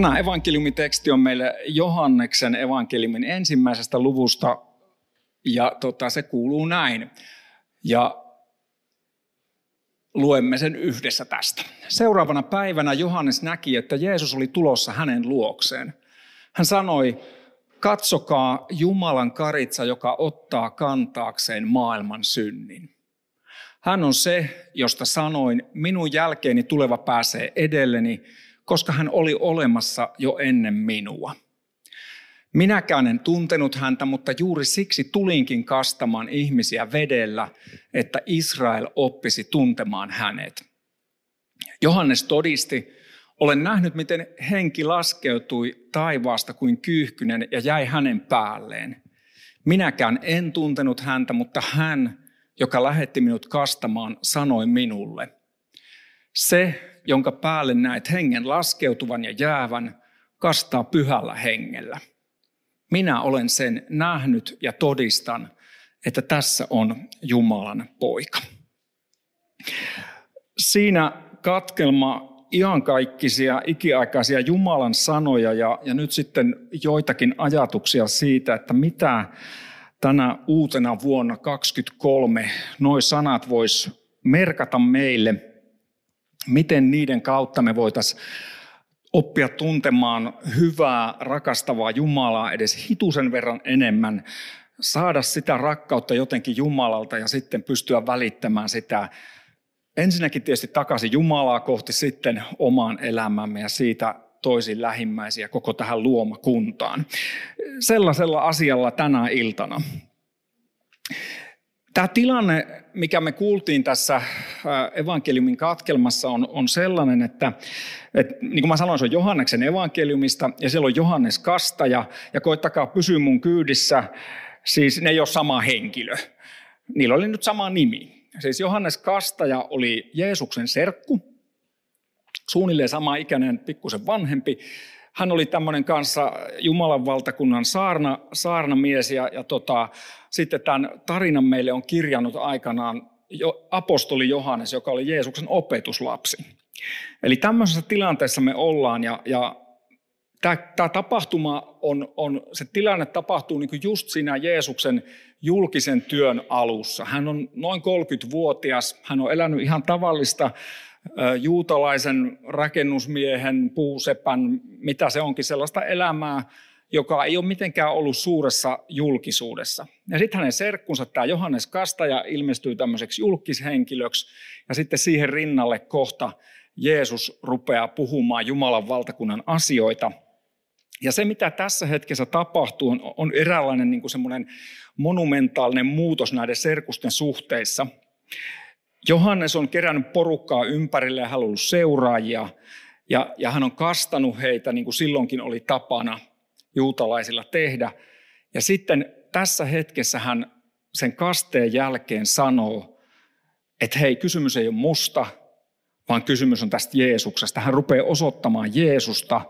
Tänään evankeliumiteksti on meille Johanneksen evankeliumin ensimmäisestä luvusta ja tota, se kuuluu näin. Ja luemme sen yhdessä tästä. Seuraavana päivänä Johannes näki, että Jeesus oli tulossa hänen luokseen. Hän sanoi, katsokaa Jumalan karitsa, joka ottaa kantaakseen maailman synnin. Hän on se, josta sanoin, minun jälkeeni tuleva pääsee edelleni, koska hän oli olemassa jo ennen minua. Minäkään en tuntenut häntä, mutta juuri siksi tulinkin kastamaan ihmisiä vedellä, että Israel oppisi tuntemaan hänet. Johannes todisti, olen nähnyt, miten henki laskeutui taivaasta kuin kyyhkynen ja jäi hänen päälleen. Minäkään en tuntenut häntä, mutta hän, joka lähetti minut kastamaan, sanoi minulle. Se, jonka päälle näet hengen laskeutuvan ja jäävän, kastaa pyhällä hengellä. Minä olen sen nähnyt ja todistan, että tässä on Jumalan poika. Siinä katkelma iankaikkisia, ikiaikaisia Jumalan sanoja ja, ja nyt sitten joitakin ajatuksia siitä, että mitä tänä uutena vuonna 2023 noin sanat vois merkata meille – miten niiden kautta me voitaisiin oppia tuntemaan hyvää, rakastavaa Jumalaa edes hitusen verran enemmän, saada sitä rakkautta jotenkin Jumalalta ja sitten pystyä välittämään sitä ensinnäkin tietysti takaisin Jumalaa kohti sitten omaan elämämme ja siitä toisin lähimmäisiä koko tähän luomakuntaan. Sellaisella asialla tänä iltana. Tämä tilanne, mikä me kuultiin tässä äh, evankeliumin katkelmassa, on, on sellainen, että, että niin kuin mä sanoin, se on Johanneksen evankeliumista ja siellä on Johannes Kastaja ja koittakaa pysyä mun kyydissä, siis ne ei ole sama henkilö. Niillä oli nyt sama nimi. Siis Johannes Kastaja oli Jeesuksen serkku, suunnilleen sama ikäinen, pikkusen vanhempi. Hän oli tämmöinen kanssa Jumalan valtakunnan saarna, saarnamies ja, ja tota, sitten tämän tarinan meille on kirjannut aikanaan jo apostoli Johannes, joka oli Jeesuksen opetuslapsi. Eli tämmöisessä tilanteessa me ollaan ja, ja tämä, tapahtuma on, on, se tilanne tapahtuu niin just siinä Jeesuksen julkisen työn alussa. Hän on noin 30-vuotias, hän on elänyt ihan tavallista juutalaisen rakennusmiehen, puusepän, mitä se onkin, sellaista elämää, joka ei ole mitenkään ollut suuressa julkisuudessa. Ja sitten hänen serkkunsa, tämä Johannes Kastaja, ilmestyy tämmöiseksi julkishenkilöksi, ja sitten siihen rinnalle kohta Jeesus rupeaa puhumaan Jumalan valtakunnan asioita. Ja se, mitä tässä hetkessä tapahtuu, on, on eräänlainen niin semmoinen monumentaalinen muutos näiden serkusten suhteissa. Johannes on kerännyt porukkaa ympärille ja ollut seuraajia, ja, ja hän on kastanut heitä, niin kuin silloinkin oli tapana – juutalaisilla tehdä. Ja sitten tässä hetkessä hän sen kasteen jälkeen sanoo, että hei, kysymys ei ole musta, vaan kysymys on tästä Jeesuksesta. Hän rupeaa osoittamaan Jeesusta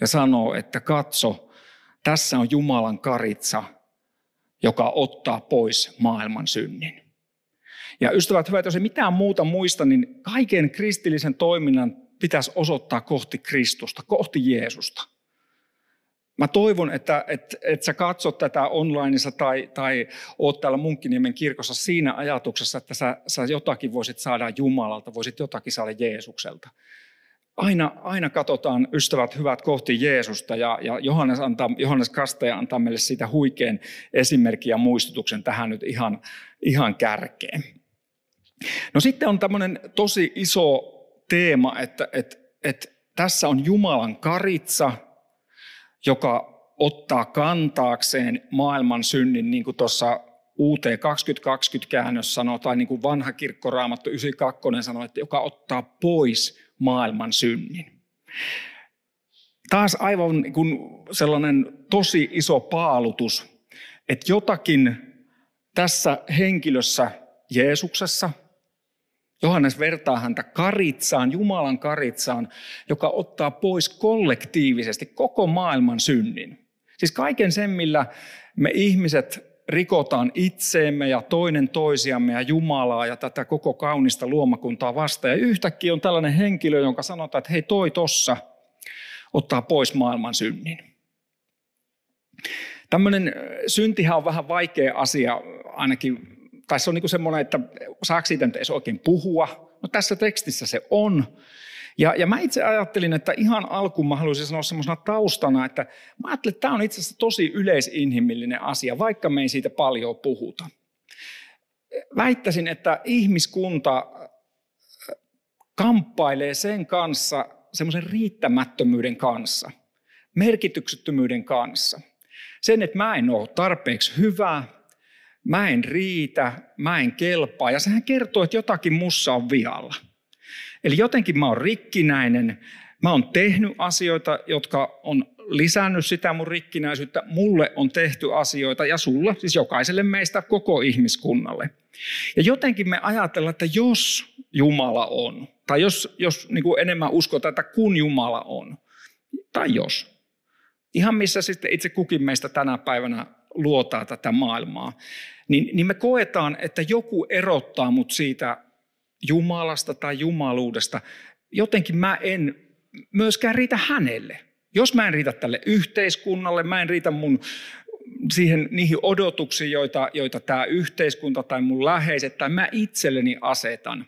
ja sanoo, että katso, tässä on Jumalan karitsa, joka ottaa pois maailman synnin. Ja ystävät hyvät, jos ei mitään muuta muista, niin kaiken kristillisen toiminnan pitäisi osoittaa kohti Kristusta, kohti Jeesusta. Mä toivon, että, että, että sä katsot tätä onlineissa tai, tai oot täällä Munkkiniemen kirkossa siinä ajatuksessa, että sä, sä jotakin voisit saada Jumalalta, voisit jotakin saada Jeesukselta. Aina, aina katsotaan, ystävät hyvät, kohti Jeesusta ja, ja Johannes, antaa, Johannes Kastaja antaa meille siitä huikean esimerkin ja muistutuksen tähän nyt ihan, ihan kärkeen. No sitten on tämmöinen tosi iso teema, että, että, että tässä on Jumalan karitsa – joka ottaa kantaakseen maailman synnin, niin kuin tuossa UT 2020 käännös sanoo, tai niin kuin vanha kirkkoraamattu 92 sanoo, että joka ottaa pois maailman synnin. taas aivan niin kuin sellainen tosi iso paalutus, että jotakin tässä henkilössä Jeesuksessa, Johannes vertaa häntä karitsaan, Jumalan karitsaan, joka ottaa pois kollektiivisesti koko maailman synnin. Siis kaiken sen, millä me ihmiset rikotaan itseemme ja toinen toisiamme ja Jumalaa ja tätä koko kaunista luomakuntaa vastaan. Ja yhtäkkiä on tällainen henkilö, jonka sanotaan, että hei toi tossa ottaa pois maailman synnin. Tämmöinen syntihän on vähän vaikea asia ainakin, tai se on niin semmoinen, että saako siitä edes oikein puhua. No tässä tekstissä se on. Ja, ja mä itse ajattelin, että ihan alkuun mä haluaisin sanoa semmoisena taustana, että mä ajattelin, että tämä on itse asiassa tosi yleisinhimillinen asia, vaikka me ei siitä paljon puhuta. Väittäisin, että ihmiskunta kamppailee sen kanssa, semmoisen riittämättömyyden kanssa, merkityksettömyyden kanssa. Sen, että mä en ole tarpeeksi hyvä, mä en riitä, mä en kelpaa. Ja sehän kertoo, että jotakin mussa on vialla. Eli jotenkin mä oon rikkinäinen, mä oon tehnyt asioita, jotka on lisännyt sitä mun rikkinäisyyttä. Mulle on tehty asioita ja sulla, siis jokaiselle meistä, koko ihmiskunnalle. Ja jotenkin me ajatellaan, että jos Jumala on, tai jos, jos niin kuin enemmän uskotaan, että kun Jumala on, tai jos, ihan missä sitten itse kukin meistä tänä päivänä luotaa tätä maailmaa, niin, niin me koetaan, että joku erottaa mut siitä Jumalasta tai jumaluudesta, jotenkin mä en myöskään riitä hänelle. Jos mä en riitä tälle yhteiskunnalle, mä en riitä mun siihen, niihin odotuksiin, joita, joita tämä yhteiskunta tai mun läheiset tai mä itselleni asetan,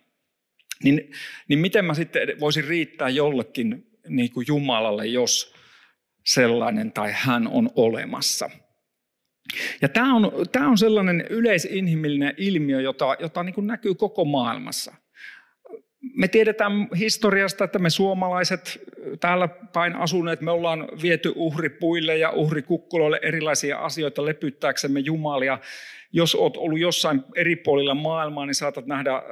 niin, niin miten mä sitten voisin riittää jollekin niin kuin Jumalalle, jos sellainen tai hän on olemassa. Ja tämä on, tämä on sellainen yleisinhimillinen ilmiö, jota, jota niin kuin näkyy koko maailmassa – me tiedetään historiasta, että me suomalaiset täällä päin asuneet, me ollaan viety uhripuille ja uhrikukkuloille erilaisia asioita lepyttääksemme Jumalia. Jos olet ollut jossain eri puolilla maailmaa, niin saatat nähdä äh,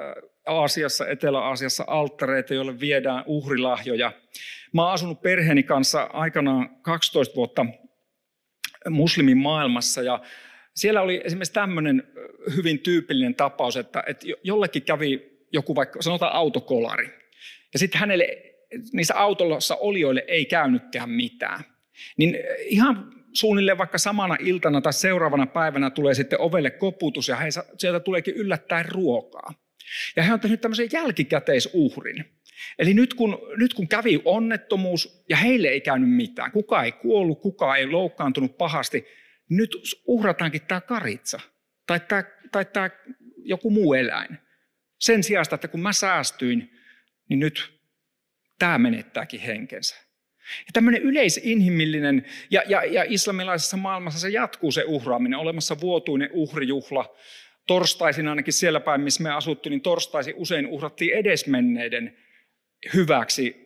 Aasiassa, Etelä-Aasiassa alttareita, joille viedään uhrilahjoja. Mä oon asunut perheeni kanssa aikanaan 12 vuotta muslimin maailmassa ja siellä oli esimerkiksi tämmöinen hyvin tyypillinen tapaus, että, että jollekin kävi joku vaikka, sanotaan autokolari. Ja sitten hänelle, niissä autossa olijoille ei käynytkään mitään. Niin ihan suunnilleen vaikka samana iltana tai seuraavana päivänä tulee sitten ovelle koputus ja he, sieltä tuleekin yllättäen ruokaa. Ja he on tehnyt tämmöisen jälkikäteisuhrin. Eli nyt kun, nyt kun kävi onnettomuus ja heille ei käynyt mitään, kuka ei kuollut, kuka ei loukkaantunut pahasti, nyt uhrataankin tämä karitsa tai tämä, tai tämä joku muu eläin. Sen sijaan, että kun mä säästyin, niin nyt tämä menettääkin henkensä. Ja tämmöinen yleisinhimillinen, ja, ja, ja islamilaisessa maailmassa se jatkuu se uhraaminen, olemassa vuotuinen uhrijuhla. Torstaisin ainakin siellä päin, missä me asuttiin, niin torstaisin usein uhrattiin edesmenneiden hyväksi.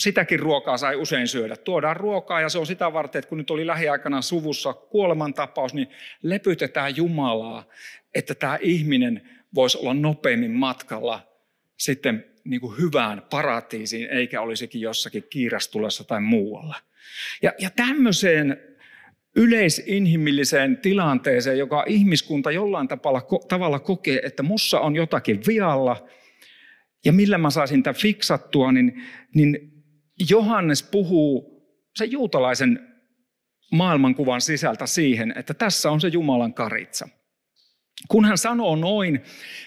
Sitäkin ruokaa sai usein syödä. Tuodaan ruokaa ja se on sitä varten, että kun nyt oli lähiaikana suvussa kuolemantapaus, niin lepytetään Jumalaa, että tämä ihminen voisi olla nopeammin matkalla sitten niin kuin hyvään paratiisiin, eikä olisikin jossakin kiirastulessa tai muualla. Ja, ja tämmöiseen yleisinhimilliseen tilanteeseen, joka ihmiskunta jollain tavalla, tavalla kokee, että mussa on jotakin vialla, ja millä mä saisin tämän fiksattua, niin, niin Johannes puhuu sen juutalaisen maailmankuvan sisältä siihen, että tässä on se Jumalan karitsa – kun hän sanoo noin,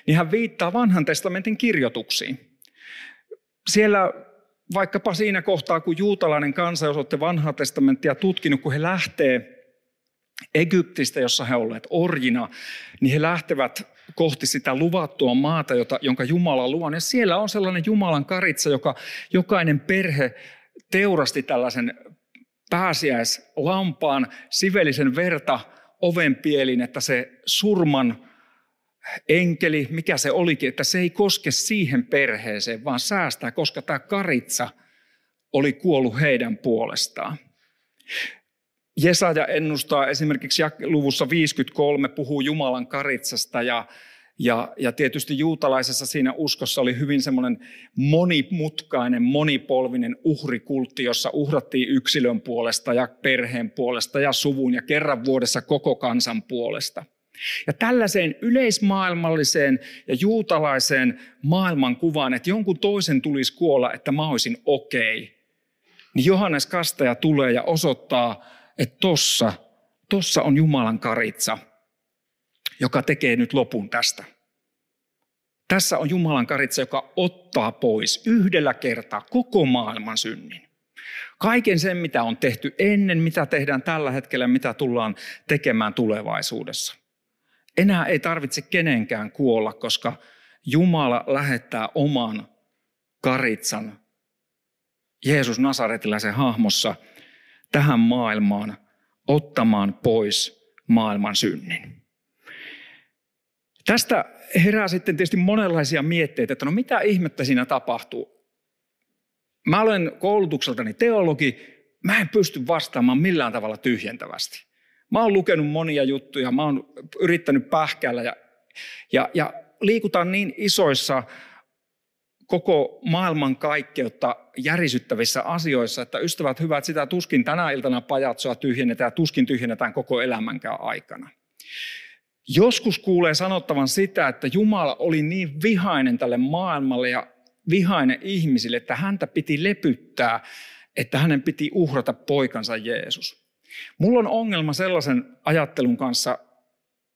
niin hän viittaa vanhan testamentin kirjoituksiin. Siellä vaikkapa siinä kohtaa, kun juutalainen kansa, jos olette vanhaa testamenttia tutkinut, kun he lähtee Egyptistä, jossa he olleet orjina, niin he lähtevät kohti sitä luvattua maata, jota, jonka Jumala luo. Ja siellä on sellainen Jumalan karitsa, joka jokainen perhe teurasti tällaisen pääsiäislampaan, sivelisen verta ovenpielin, että se surman enkeli, mikä se olikin, että se ei koske siihen perheeseen, vaan säästää, koska tämä karitsa oli kuollut heidän puolestaan. Jesaja ennustaa esimerkiksi luvussa 53, puhuu Jumalan karitsasta ja, Ja, ja tietysti juutalaisessa siinä uskossa oli hyvin semmoinen monimutkainen, monipolvinen uhrikultti, jossa uhrattiin yksilön puolesta ja perheen puolesta ja suvun ja kerran vuodessa koko kansan puolesta. Ja tällaiseen yleismaailmalliseen ja juutalaiseen maailmankuvaan, että jonkun toisen tulisi kuolla, että mä olisin okei, okay, niin Johannes Kastaja tulee ja osoittaa, että tossa, tossa on Jumalan karitsa, joka tekee nyt lopun tästä. Tässä on Jumalan karitsa, joka ottaa pois yhdellä kertaa koko maailman synnin. Kaiken sen, mitä on tehty ennen, mitä tehdään tällä hetkellä, mitä tullaan tekemään tulevaisuudessa. Enää ei tarvitse kenenkään kuolla, koska Jumala lähettää oman karitsan Jeesus Nasaretilaisen hahmossa tähän maailmaan ottamaan pois maailman synnin. Tästä herää sitten tietysti monenlaisia mietteitä, että no mitä ihmettä siinä tapahtuu. Mä olen koulutukseltani teologi, mä en pysty vastaamaan millään tavalla tyhjentävästi. Mä oon lukenut monia juttuja, mä oon yrittänyt pähkäillä ja, ja, ja liikutaan niin isoissa koko maailman kaikkeutta järisyttävissä asioissa, että ystävät hyvät, sitä tuskin tänä iltana pajatsoa tyhjennetään ja tuskin tyhjennetään koko elämänkään aikana. Joskus kuulee sanottavan sitä, että Jumala oli niin vihainen tälle maailmalle ja vihainen ihmisille, että häntä piti lepyttää, että hänen piti uhrata poikansa Jeesus. Mulla on ongelma sellaisen ajattelun kanssa,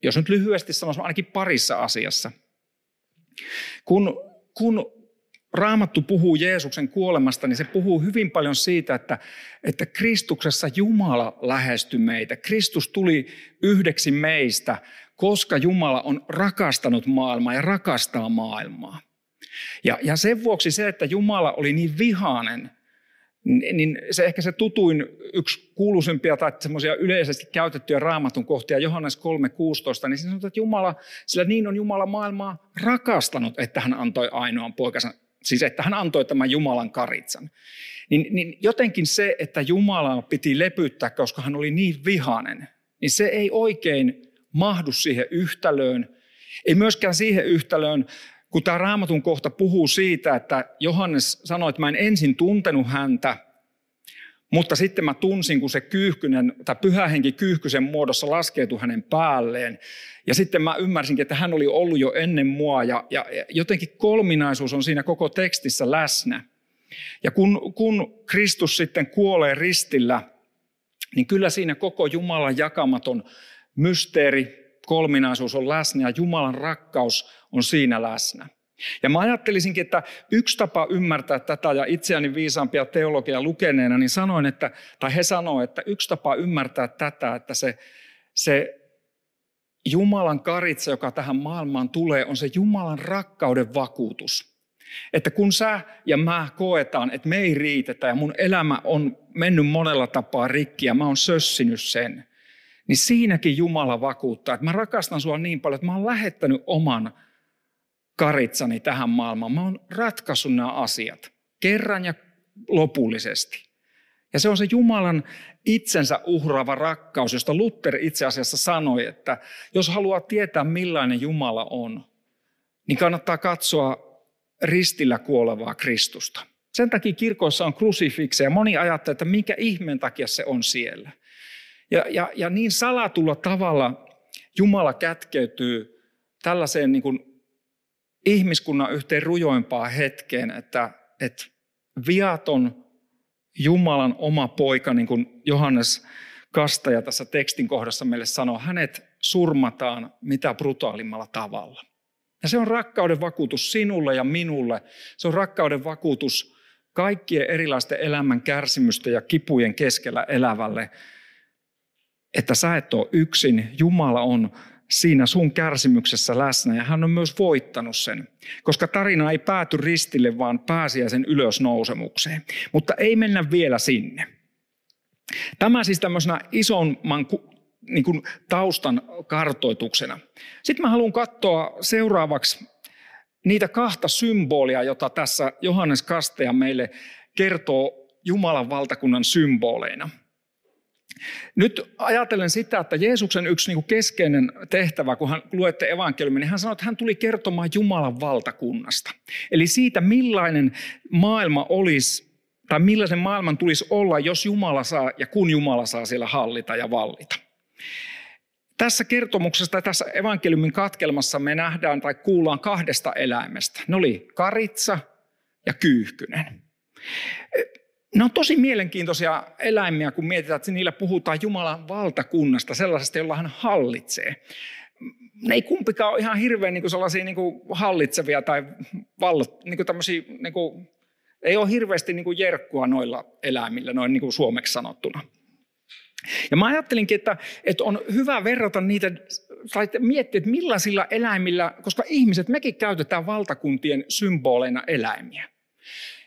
jos nyt lyhyesti sanoisin, ainakin parissa asiassa. Kun, kun Raamattu puhuu Jeesuksen kuolemasta, niin se puhuu hyvin paljon siitä, että, että Kristuksessa Jumala lähestyi meitä. Kristus tuli yhdeksi meistä, koska Jumala on rakastanut maailmaa ja rakastaa maailmaa. Ja, ja sen vuoksi se, että Jumala oli niin vihainen, niin se ehkä se tutuin yksi kuuluisimpia tai semmoisia yleisesti käytettyjä raamatun kohtia, Johannes 3.16, niin se sanotaan, että Jumala, sillä niin on Jumala maailmaa rakastanut, että hän antoi ainoan poikansa, siis että hän antoi tämän Jumalan karitsan. Niin, niin jotenkin se, että Jumala piti lepyttää, koska hän oli niin vihainen, niin se ei oikein mahdu siihen yhtälöön. Ei myöskään siihen yhtälöön, kun tämä raamatun kohta puhuu siitä, että Johannes sanoi, että mä en ensin tuntenut häntä, mutta sitten mä tunsin, kun se kyyhkynen, tai pyhä henki kyyhkysen muodossa laskeutui hänen päälleen. Ja sitten mä ymmärsinkin, että hän oli ollut jo ennen mua, ja, ja jotenkin kolminaisuus on siinä koko tekstissä läsnä. Ja kun, kun Kristus sitten kuolee ristillä, niin kyllä siinä koko Jumalan jakamaton mysteeri, kolminaisuus on läsnä ja Jumalan rakkaus on siinä läsnä. Ja mä ajattelisinkin, että yksi tapa ymmärtää tätä ja itseäni viisaampia teologia lukeneena, niin sanoin, että, tai he sanoivat, että yksi tapa ymmärtää tätä, että se, se Jumalan karitsa, joka tähän maailmaan tulee, on se Jumalan rakkauden vakuutus. Että kun sä ja mä koetaan, että me ei riitetä ja mun elämä on mennyt monella tapaa rikki ja mä oon sössinyt sen, niin siinäkin Jumala vakuuttaa, että mä rakastan sua niin paljon, että mä oon lähettänyt oman karitsani tähän maailmaan. Mä oon ratkaissut nämä asiat kerran ja lopullisesti. Ja se on se Jumalan itsensä uhraava rakkaus, josta Luther itse asiassa sanoi, että jos haluaa tietää millainen Jumala on, niin kannattaa katsoa ristillä kuolevaa Kristusta. Sen takia kirkoissa on krusifikseja. Moni ajattelee, että minkä ihmeen takia se on siellä. Ja, ja, ja niin salatulla tavalla Jumala kätkeytyy tällaiseen niin kuin ihmiskunnan yhteen rujoimpaan hetkeen, että, että viaton Jumalan oma poika, niin kuin Johannes Kastaja tässä tekstin kohdassa meille sanoo, hänet surmataan mitä brutaalimmalla tavalla. Ja se on rakkauden vakuutus sinulle ja minulle. Se on rakkauden vakuutus kaikkien erilaisten elämän kärsimysten ja kipujen keskellä elävälle, että sä et ole yksin. Jumala on siinä sun kärsimyksessä läsnä ja hän on myös voittanut sen, koska tarina ei pääty ristille, vaan pääsiäisen ylösnousemukseen. Mutta ei mennä vielä sinne. Tämä siis tämmöisenä isomman niin kuin taustan kartoituksena. Sitten mä haluan katsoa seuraavaksi niitä kahta symbolia, jota tässä Johannes Kasteja meille kertoo Jumalan valtakunnan symboleina. Nyt ajatellen sitä, että Jeesuksen yksi niin keskeinen tehtävä, kun hän luette evankeliumia, niin hän sanoi, että hän tuli kertomaan Jumalan valtakunnasta. Eli siitä, millainen maailma olisi, tai millaisen maailman tulisi olla, jos Jumala saa ja kun Jumala saa siellä hallita ja vallita. Tässä kertomuksessa tai tässä evankeliumin katkelmassa me nähdään tai kuullaan kahdesta eläimestä. Ne oli karitsa ja kyyhkynen. Ne on tosi mielenkiintoisia eläimiä, kun mietitään, että niillä puhutaan Jumalan valtakunnasta, sellaisesta, jolla hän hallitsee. Ne ei kumpikaan ole ihan hirveän niin kuin sellaisia niin kuin hallitsevia tai vallot, niin kuin tämmöisiä, niin kuin, ei ole hirveästi niin kuin jerkkua noilla eläimillä, noin niin kuin suomeksi sanottuna. Ja mä ajattelinkin, että, että on hyvä verrata niitä, tai miettiä, että millaisilla eläimillä, koska ihmiset, mekin käytetään valtakuntien symboleina eläimiä.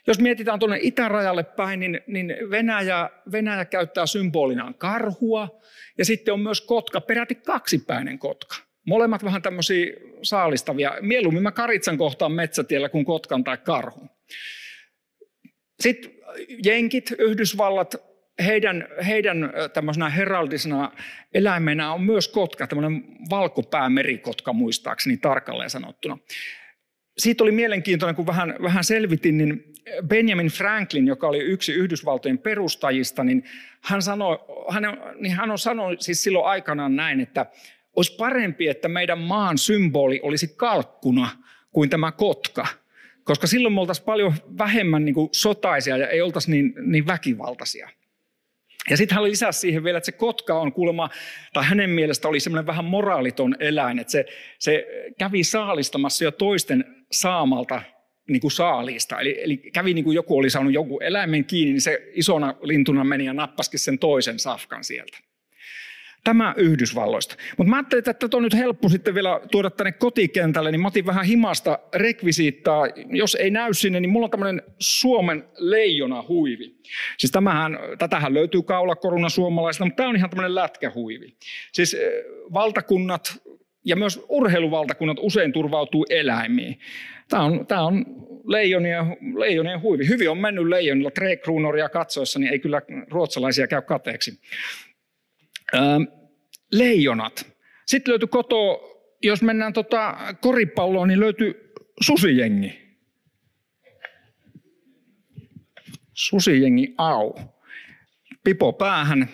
Jos mietitään tuonne itärajalle päin, niin, niin Venäjä, Venäjä käyttää symbolinaan karhua ja sitten on myös kotka, peräti kaksipäinen kotka. Molemmat vähän tämmöisiä saalistavia. Mieluummin mä karitsan kohtaan metsätiellä kuin kotkan tai karhun. Sitten jenkit, Yhdysvallat, heidän, heidän tämmöisenä heraldisena eläimenä on myös kotka, tämmöinen valkopäämerikotka muistaakseni tarkalleen sanottuna siitä oli mielenkiintoinen, kun vähän, vähän selvitin, niin Benjamin Franklin, joka oli yksi Yhdysvaltojen perustajista, niin hän, sanoi, hän, niin hän on sanonut siis silloin aikanaan näin, että olisi parempi, että meidän maan symboli olisi kalkkuna kuin tämä kotka, koska silloin me oltaisiin paljon vähemmän niin kuin sotaisia ja ei oltaisi niin, niin väkivaltaisia. Ja sitten hän lisäsi siihen vielä, että se kotka on kuulemma, tai hänen mielestä oli semmoinen vähän moraaliton eläin, että se, se kävi saalistamassa jo toisten saamalta niin kuin saaliista. Eli, eli kävi niin kuin joku oli saanut joku eläimen kiinni, niin se isona lintuna meni ja nappasikin sen toisen safkan sieltä. Tämä Yhdysvalloista. Mutta mä ajattelin, että tätä on nyt helppo sitten vielä tuoda tänne kotikentälle, niin mä otin vähän himasta rekvisiittaa. Jos ei näy sinne, niin mulla on tämmöinen Suomen leijona huivi. Siis tämähän, tätähän löytyy kaulakoruna suomalaisista, mutta tämä on ihan tämmöinen lätkähuivi. Siis eh, valtakunnat ja myös urheiluvaltakunnat usein turvautuu eläimiin. Tämä on, tämä on leijonien, leijonien huivi. Hyvin on mennyt leijonilla. Tre Kruunoria katsoessa, niin ei kyllä ruotsalaisia käy kateeksi. Leijonat. Sitten löytyi koto, jos mennään tota koripalloon, niin löytyy susijengi. Susijengi au. Pipo päähän.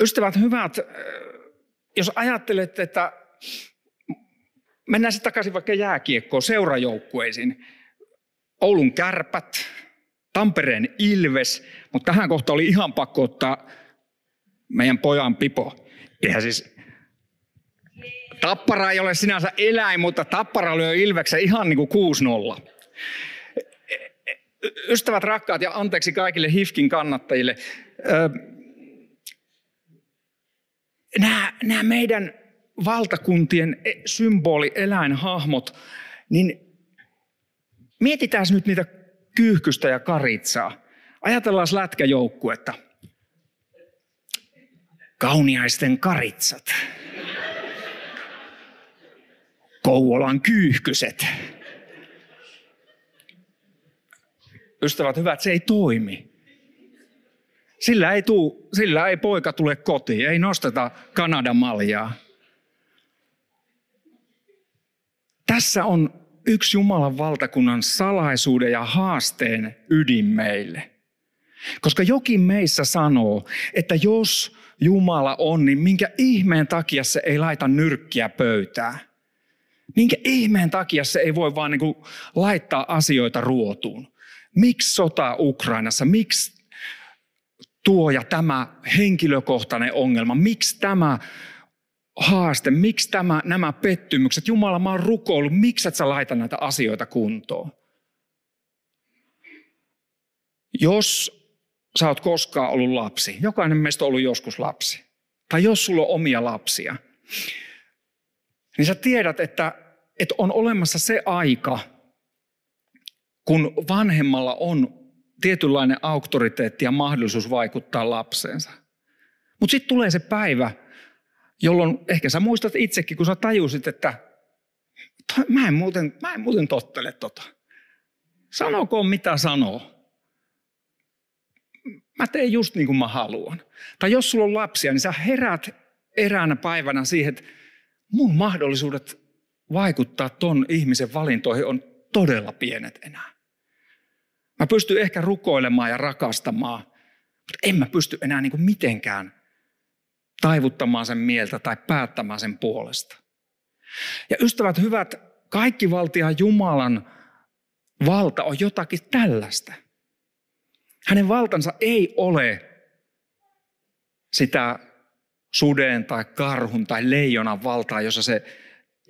Ystävät hyvät, jos ajattelet, että mennään sitten takaisin vaikka jääkiekkoon, seurajoukkueisiin. Oulun kärpät, Tampereen Ilves, mutta tähän kohtaan oli ihan pakko ottaa meidän pojan Pipo. Eihän siis, Tappara ei ole sinänsä eläin, mutta Tappara lyö Ilveksen ihan niin kuin 6-0. Ystävät rakkaat ja anteeksi kaikille HIFKin kannattajille. Nämä, nämä meidän valtakuntien e, symboli, eläinhahmot, niin mietitään nyt niitä kyyhkystä ja karitsaa. Ajatellaan lätkäjoukkuetta – kauniaisten karitsat. Kouvolan kyyhkyset. Ystävät hyvät, se ei toimi. Sillä ei, tuu, sillä ei poika tule kotiin, ei nosteta Kanadan maljaa. Tässä on yksi Jumalan valtakunnan salaisuuden ja haasteen ydin meille. Koska jokin meissä sanoo, että jos Jumala on, niin minkä ihmeen takia se ei laita nyrkkiä pöytään? Minkä ihmeen takia se ei voi vaan niin kuin laittaa asioita ruotuun? Miksi sota Ukrainassa? Miksi tuo ja tämä henkilökohtainen ongelma? Miksi tämä haaste? Miksi tämä, nämä pettymykset? Jumala, mä oon rukoillut. Miksi et sä laita näitä asioita kuntoon? Jos sä oot koskaan ollut lapsi. Jokainen meistä on ollut joskus lapsi. Tai jos sulla on omia lapsia, niin sä tiedät, että, että on olemassa se aika, kun vanhemmalla on tietynlainen auktoriteetti ja mahdollisuus vaikuttaa lapseensa. Mutta sitten tulee se päivä, jolloin ehkä sä muistat itsekin, kun sä tajusit, että mä en muuten, mä en muuten tottele tota. Sanokoon mitä sanoo Mä teen just niin kuin mä haluan. Tai jos sulla on lapsia, niin sä herät eräänä päivänä siihen, että mun mahdollisuudet vaikuttaa ton ihmisen valintoihin on todella pienet enää. Mä pystyn ehkä rukoilemaan ja rakastamaan, mutta en mä pysty enää niin kuin mitenkään taivuttamaan sen mieltä tai päättämään sen puolesta. Ja ystävät hyvät, kaikki valtia Jumalan valta on jotakin tällaista. Hänen valtansa ei ole sitä suden tai karhun tai leijonan valtaa, jossa se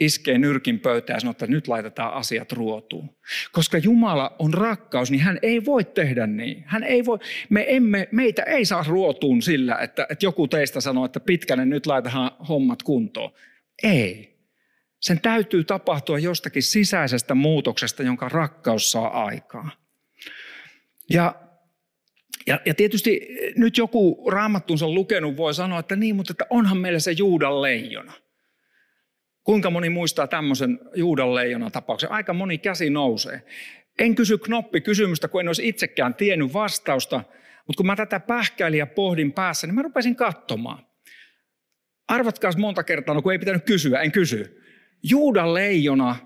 iskee nyrkin pöytään ja sanoo, että nyt laitetaan asiat ruotuun. Koska Jumala on rakkaus, niin hän ei voi tehdä niin. Hän ei voi, me emme, meitä ei saa ruotuun sillä, että, että joku teistä sanoo, että pitkänen nyt laitetaan hommat kuntoon. Ei. Sen täytyy tapahtua jostakin sisäisestä muutoksesta, jonka rakkaus saa aikaa. Ja, ja, ja tietysti nyt joku raamattunsa lukenut voi sanoa, että niin, mutta että onhan meillä se Juudan leijona – Kuinka moni muistaa tämmöisen Juudan leijonan tapauksen? Aika moni käsi nousee. En kysy knoppi kysymystä, kun en olisi itsekään tiennyt vastausta, mutta kun mä tätä pähkäilin ja pohdin päässä, niin mä rupesin katsomaan. Arvatkaa monta kertaa, no kun ei pitänyt kysyä, en kysy. Juudan leijona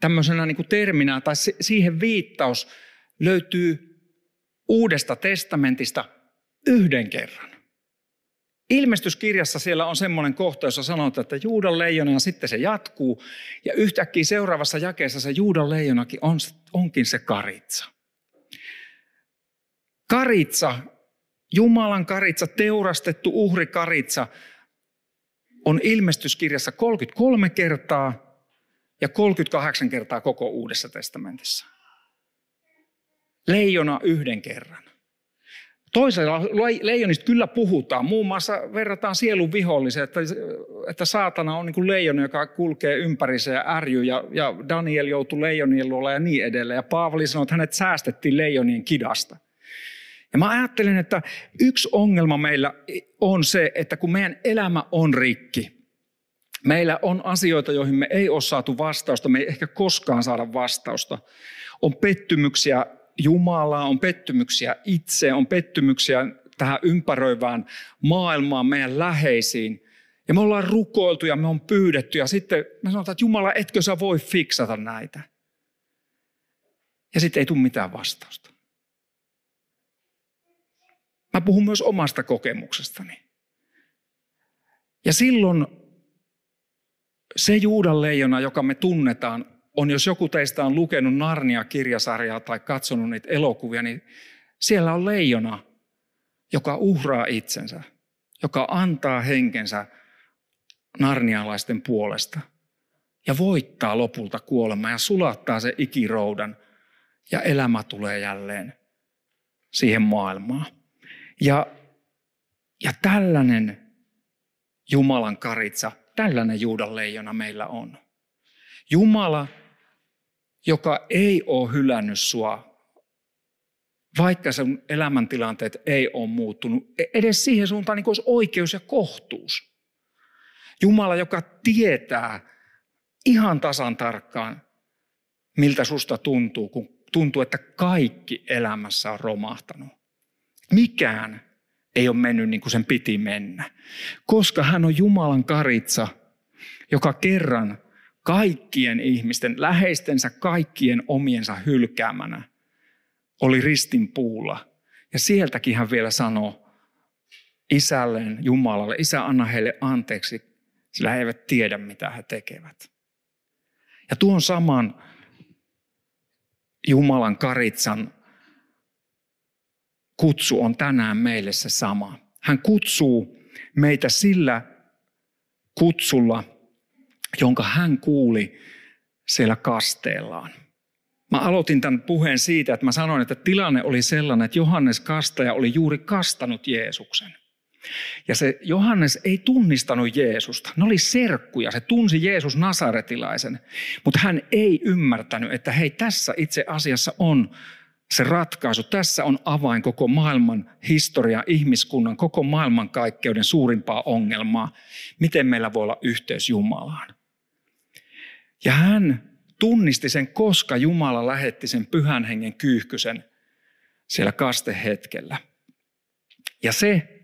tämmöisenä niin kuin terminä tai siihen viittaus löytyy Uudesta testamentista yhden kerran. Ilmestyskirjassa siellä on semmoinen kohta, jossa sanotaan, että Juudan leijona ja sitten se jatkuu. Ja yhtäkkiä seuraavassa jakeessa se Juudan leijonakin on, onkin se karitsa. Karitsa, Jumalan karitsa, teurastettu uhri karitsa, on ilmestyskirjassa 33 kertaa ja 38 kertaa koko Uudessa testamentissa. Leijona yhden kerran. Toisella leijonista kyllä puhutaan. Muun muassa verrataan sielun viholliseen, että, että saatana on niin kuin leijona, joka kulkee ympärissä ja ärjyy. Ja, ja Daniel joutui leijonien luolla ja niin edelleen. Ja Paavali sanoi, että hänet säästettiin leijonien kidasta. Ja mä ajattelen, että yksi ongelma meillä on se, että kun meidän elämä on rikki, meillä on asioita, joihin me ei ole saatu vastausta, me ei ehkä koskaan saada vastausta. On pettymyksiä Jumalaa, on pettymyksiä itse, on pettymyksiä tähän ympäröivään maailmaan, meidän läheisiin. Ja me ollaan rukoiltu ja me on pyydetty ja sitten me sanotaan, että Jumala, etkö sä voi fiksata näitä? Ja sitten ei tule mitään vastausta. Mä puhun myös omasta kokemuksestani. Ja silloin se Juudan leijona, joka me tunnetaan, on, jos joku teistä on lukenut Narnia-kirjasarjaa tai katsonut niitä elokuvia, niin siellä on leijona, joka uhraa itsensä, joka antaa henkensä narnialaisten puolesta ja voittaa lopulta kuolemaa ja sulattaa se ikiroudan ja elämä tulee jälleen siihen maailmaan. Ja, ja tällainen Jumalan karitsa, tällainen Juudan leijona meillä on. Jumala joka ei ole hylännyt sua, vaikka sun elämäntilanteet ei ole muuttunut, e- edes siihen suuntaan niin kuin olisi oikeus ja kohtuus. Jumala, joka tietää ihan tasan tarkkaan, miltä susta tuntuu, kun tuntuu, että kaikki elämässä on romahtanut. Mikään ei ole mennyt niin kuin sen piti mennä, koska hän on Jumalan karitsa, joka kerran kaikkien ihmisten, läheistensä kaikkien omiensa hylkäämänä, oli ristin puulla. Ja sieltäkin hän vielä sanoi isälleen, Jumalalle, isä anna heille anteeksi, sillä he eivät tiedä mitä he tekevät. Ja tuon saman Jumalan karitsan kutsu on tänään meille se sama. Hän kutsuu meitä sillä kutsulla, jonka hän kuuli siellä kasteellaan. Mä aloitin tämän puheen siitä, että mä sanoin, että tilanne oli sellainen, että Johannes kastaja oli juuri kastanut Jeesuksen. Ja se Johannes ei tunnistanut Jeesusta. Ne oli serkkuja, se tunsi Jeesus Nasaretilaisen. Mutta hän ei ymmärtänyt, että hei tässä itse asiassa on se ratkaisu. Tässä on avain koko maailman historia, ihmiskunnan, koko maailmankaikkeuden suurimpaa ongelmaa. Miten meillä voi olla yhteys Jumalaan? Ja hän tunnisti sen, koska Jumala lähetti sen pyhän hengen kyyhkysen siellä kastehetkellä. Ja se,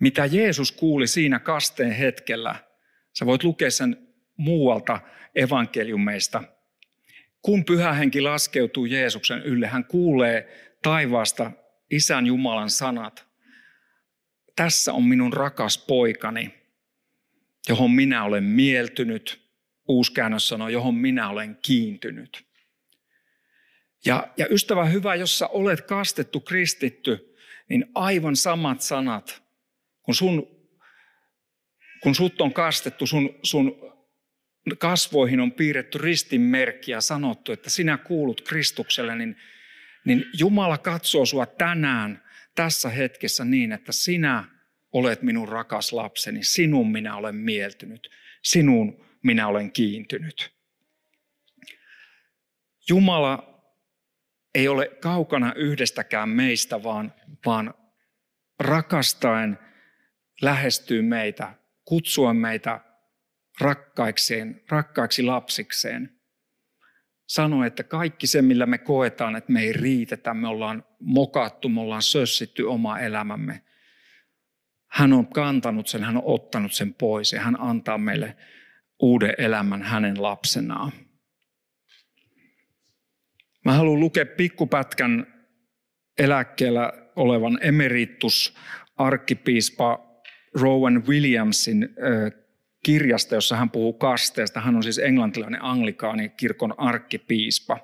mitä Jeesus kuuli siinä kasteen hetkellä, sä voit lukea sen muualta evankeliumeista. Kun pyhä henki laskeutuu Jeesuksen ylle, hän kuulee taivaasta Isän Jumalan sanat. Tässä on minun rakas poikani, johon minä olen mieltynyt. Uusi käännös sanoo, johon minä olen kiintynyt. Ja, ja ystävä hyvä, jos sä olet kastettu kristitty, niin aivan samat sanat, kun, sun, kun sut on kastettu, sun, sun kasvoihin on piirretty ristinmerkki ja sanottu, että sinä kuulut Kristukselle, niin, niin Jumala katsoo sua tänään tässä hetkessä niin, että sinä olet minun rakas lapseni, sinun minä olen mieltynyt, sinun minä olen kiintynyt. Jumala ei ole kaukana yhdestäkään meistä, vaan, vaan rakastaen lähestyy meitä, kutsuen meitä rakkaikseen, rakkaiksi lapsikseen. Sano, että kaikki se, millä me koetaan, että me ei riitetä, me ollaan mokattu, me ollaan sössitty oma elämämme. Hän on kantanut sen, hän on ottanut sen pois ja hän antaa meille uuden elämän hänen lapsenaan. Mä haluan lukea pikkupätkän eläkkeellä olevan emeritus arkkipiispa Rowan Williamsin kirjasta, jossa hän puhuu kasteesta. Hän on siis englantilainen anglikaani kirkon arkkipiispa.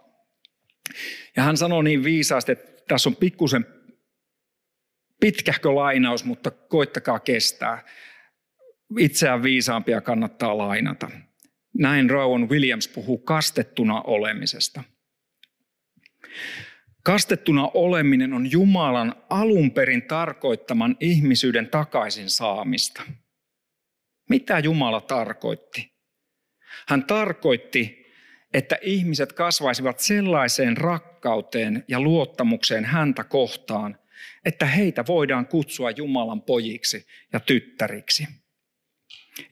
Ja hän sanoo niin viisaasti, että tässä on pikkusen pitkähkö lainaus, mutta koittakaa kestää. Itseään viisaampia kannattaa lainata. Näin Rowan Williams puhuu kastettuna olemisesta – Kastettuna oleminen on Jumalan alun perin tarkoittaman ihmisyyden takaisin saamista. Mitä Jumala tarkoitti? Hän tarkoitti, että ihmiset kasvaisivat sellaiseen rakkauteen ja luottamukseen häntä kohtaan, että heitä voidaan kutsua Jumalan pojiksi ja tyttäriksi.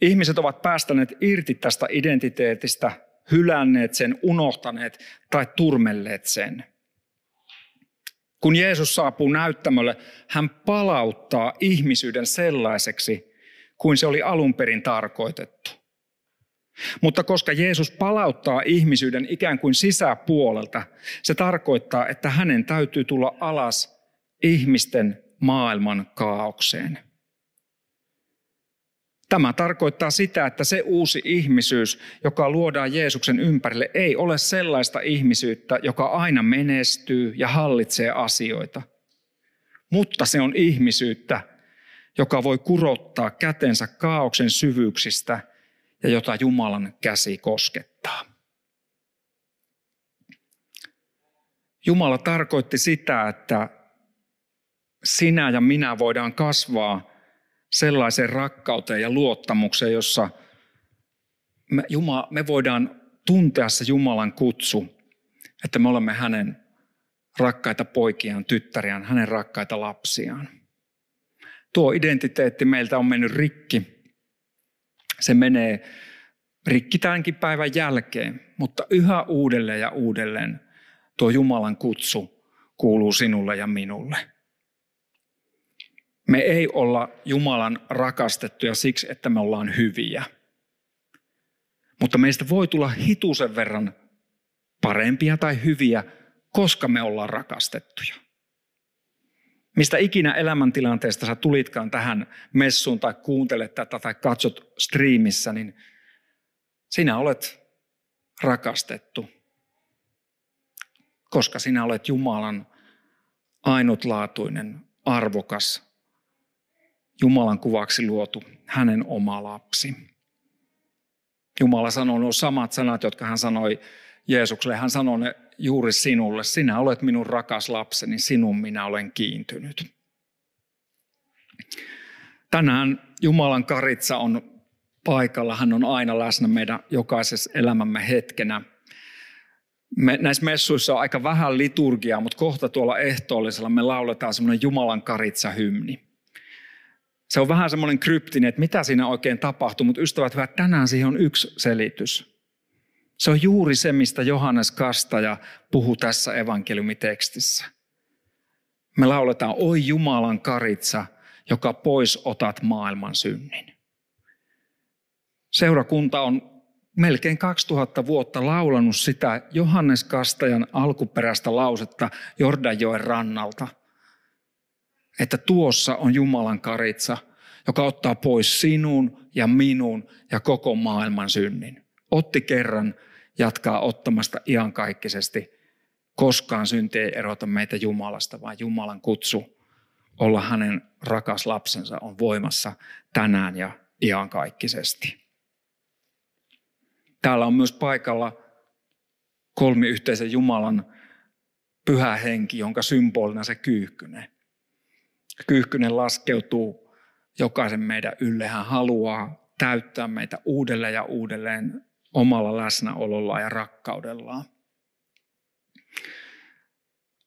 Ihmiset ovat päästäneet irti tästä identiteetistä, hylänneet sen, unohtaneet tai turmelleet sen. Kun Jeesus saapuu näyttämölle, hän palauttaa ihmisyyden sellaiseksi, kuin se oli alun perin tarkoitettu. Mutta koska Jeesus palauttaa ihmisyyden ikään kuin sisäpuolelta, se tarkoittaa, että hänen täytyy tulla alas ihmisten maailman kaaukseen. Tämä tarkoittaa sitä, että se uusi ihmisyys, joka luodaan Jeesuksen ympärille, ei ole sellaista ihmisyyttä, joka aina menestyy ja hallitsee asioita. Mutta se on ihmisyyttä, joka voi kurottaa kätensä kaauksen syvyyksistä ja jota Jumalan käsi koskettaa. Jumala tarkoitti sitä, että sinä ja minä voidaan kasvaa sellaiseen rakkauteen ja luottamukseen, jossa me, Jumala, me voidaan tuntea se Jumalan kutsu, että me olemme hänen rakkaita poikiaan, tyttäriään, hänen rakkaita lapsiaan. Tuo identiteetti meiltä on mennyt rikki. Se menee rikki tämänkin päivän jälkeen, mutta yhä uudelleen ja uudelleen tuo Jumalan kutsu kuuluu sinulle ja minulle. Me ei olla Jumalan rakastettuja siksi, että me ollaan hyviä. Mutta meistä voi tulla hitusen verran parempia tai hyviä, koska me ollaan rakastettuja. Mistä ikinä elämäntilanteesta sä tulitkaan tähän messuun tai kuuntelet tätä tai katsot striimissä, niin sinä olet rakastettu, koska sinä olet Jumalan ainutlaatuinen, arvokas Jumalan kuvaksi luotu hänen oma lapsi. Jumala sanoi nuo samat sanat, jotka hän sanoi Jeesukselle. Hän sanoi ne juuri sinulle. Sinä olet minun rakas lapseni, sinun minä olen kiintynyt. Tänään Jumalan karitsa on paikalla. Hän on aina läsnä meidän jokaisessa elämämme hetkenä. Me, näissä messuissa on aika vähän liturgiaa, mutta kohta tuolla ehtoollisella me lauletaan semmoinen Jumalan karitsa-hymni. Se on vähän semmoinen kryptinen, että mitä siinä oikein tapahtuu, mutta ystävät hyvät, tänään siihen on yksi selitys. Se on juuri se, mistä Johannes Kastaja puhuu tässä evankeliumitekstissä. Me lauletaan, oi Jumalan karitsa, joka pois otat maailman synnin. Seurakunta on melkein 2000 vuotta laulanut sitä Johannes Kastajan alkuperäistä lausetta Jordanjoen rannalta, että tuossa on Jumalan karitsa, joka ottaa pois sinun ja minun ja koko maailman synnin. Otti kerran, jatkaa ottamasta iankaikkisesti. Koskaan synti ei erota meitä Jumalasta, vaan Jumalan kutsu olla hänen rakas lapsensa on voimassa tänään ja iankaikkisesti. Täällä on myös paikalla kolmiyhteisen Jumalan pyhä henki, jonka symbolina se kyyhkynen. Kyyhkynen laskeutuu jokaisen meidän ylle. Hän haluaa täyttää meitä uudelleen ja uudelleen omalla läsnäolollaan ja rakkaudellaan.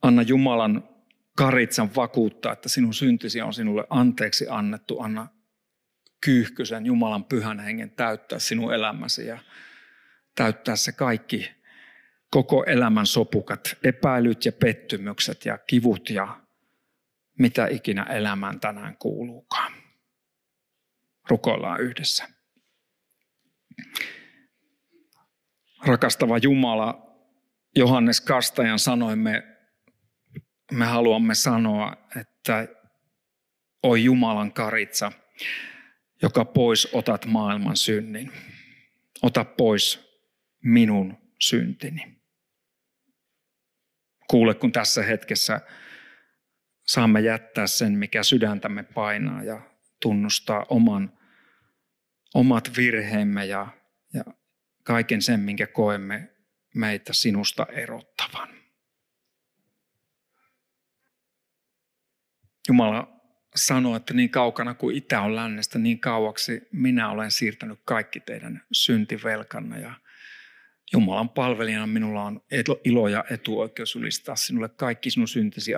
Anna Jumalan karitsan vakuuttaa, että sinun syntisi on sinulle anteeksi annettu. Anna kyyhkysen Jumalan pyhän hengen täyttää sinun elämäsi ja täyttää se kaikki koko elämän sopukat, epäilyt ja pettymykset ja kivut ja mitä ikinä elämään tänään kuuluukaan. Rukoillaan yhdessä. Rakastava Jumala, Johannes Kastajan sanoimme, me haluamme sanoa, että oi Jumalan karitsa, joka pois otat maailman synnin. Ota pois minun syntini. Kuule, kun tässä hetkessä saamme jättää sen, mikä sydäntämme painaa ja tunnustaa oman, omat virheemme ja, ja kaiken sen, minkä koemme meitä sinusta erottavan. Jumala sanoo, että niin kaukana kuin itä on lännestä, niin kauaksi minä olen siirtänyt kaikki teidän syntivelkanne ja Jumalan palvelijana minulla on ilo ja etuoikeus ylistaa sinulle kaikki sinun syntisi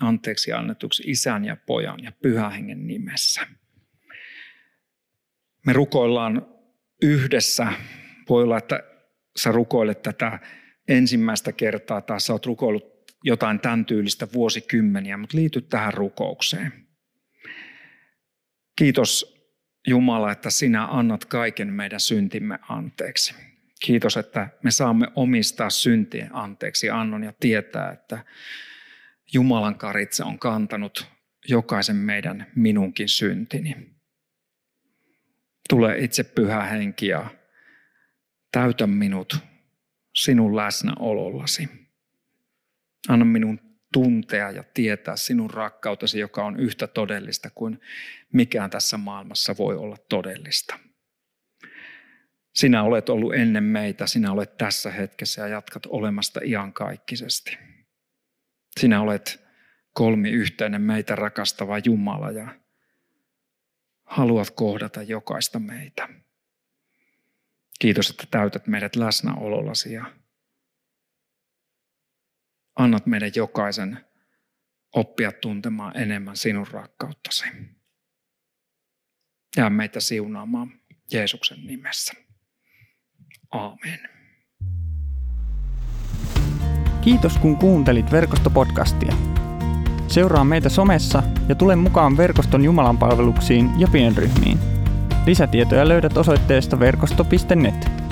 anteeksi annetuksi isän ja pojan ja pyhän hengen nimessä. Me rukoillaan yhdessä. Voi olla, että sä rukoilet tätä ensimmäistä kertaa tai sä oot rukoillut jotain tämän tyylistä vuosikymmeniä, mutta liity tähän rukoukseen. Kiitos Jumala, että sinä annat kaiken meidän syntimme anteeksi. Kiitos, että me saamme omistaa syntien anteeksi annon ja tietää, että Jumalan karitse on kantanut jokaisen meidän minunkin syntini. Tule itse pyhä henki ja täytä minut sinun läsnäolollasi. Anna minun tuntea ja tietää sinun rakkautesi, joka on yhtä todellista kuin mikään tässä maailmassa voi olla todellista. Sinä olet ollut ennen meitä, sinä olet tässä hetkessä ja jatkat olemasta iankaikkisesti. Sinä olet kolmi yhteinen meitä rakastava Jumala ja haluat kohdata jokaista meitä. Kiitos, että täytät meidät läsnäolollasi ja annat meidän jokaisen oppia tuntemaan enemmän sinun rakkauttasi. Jää meitä siunaamaan Jeesuksen nimessä. Aamen. Kiitos kun kuuntelit verkostopodcastia. Seuraa meitä somessa ja tule mukaan verkoston Jumalan palveluksiin ja pienryhmiin. Lisätietoja löydät osoitteesta verkosto.net.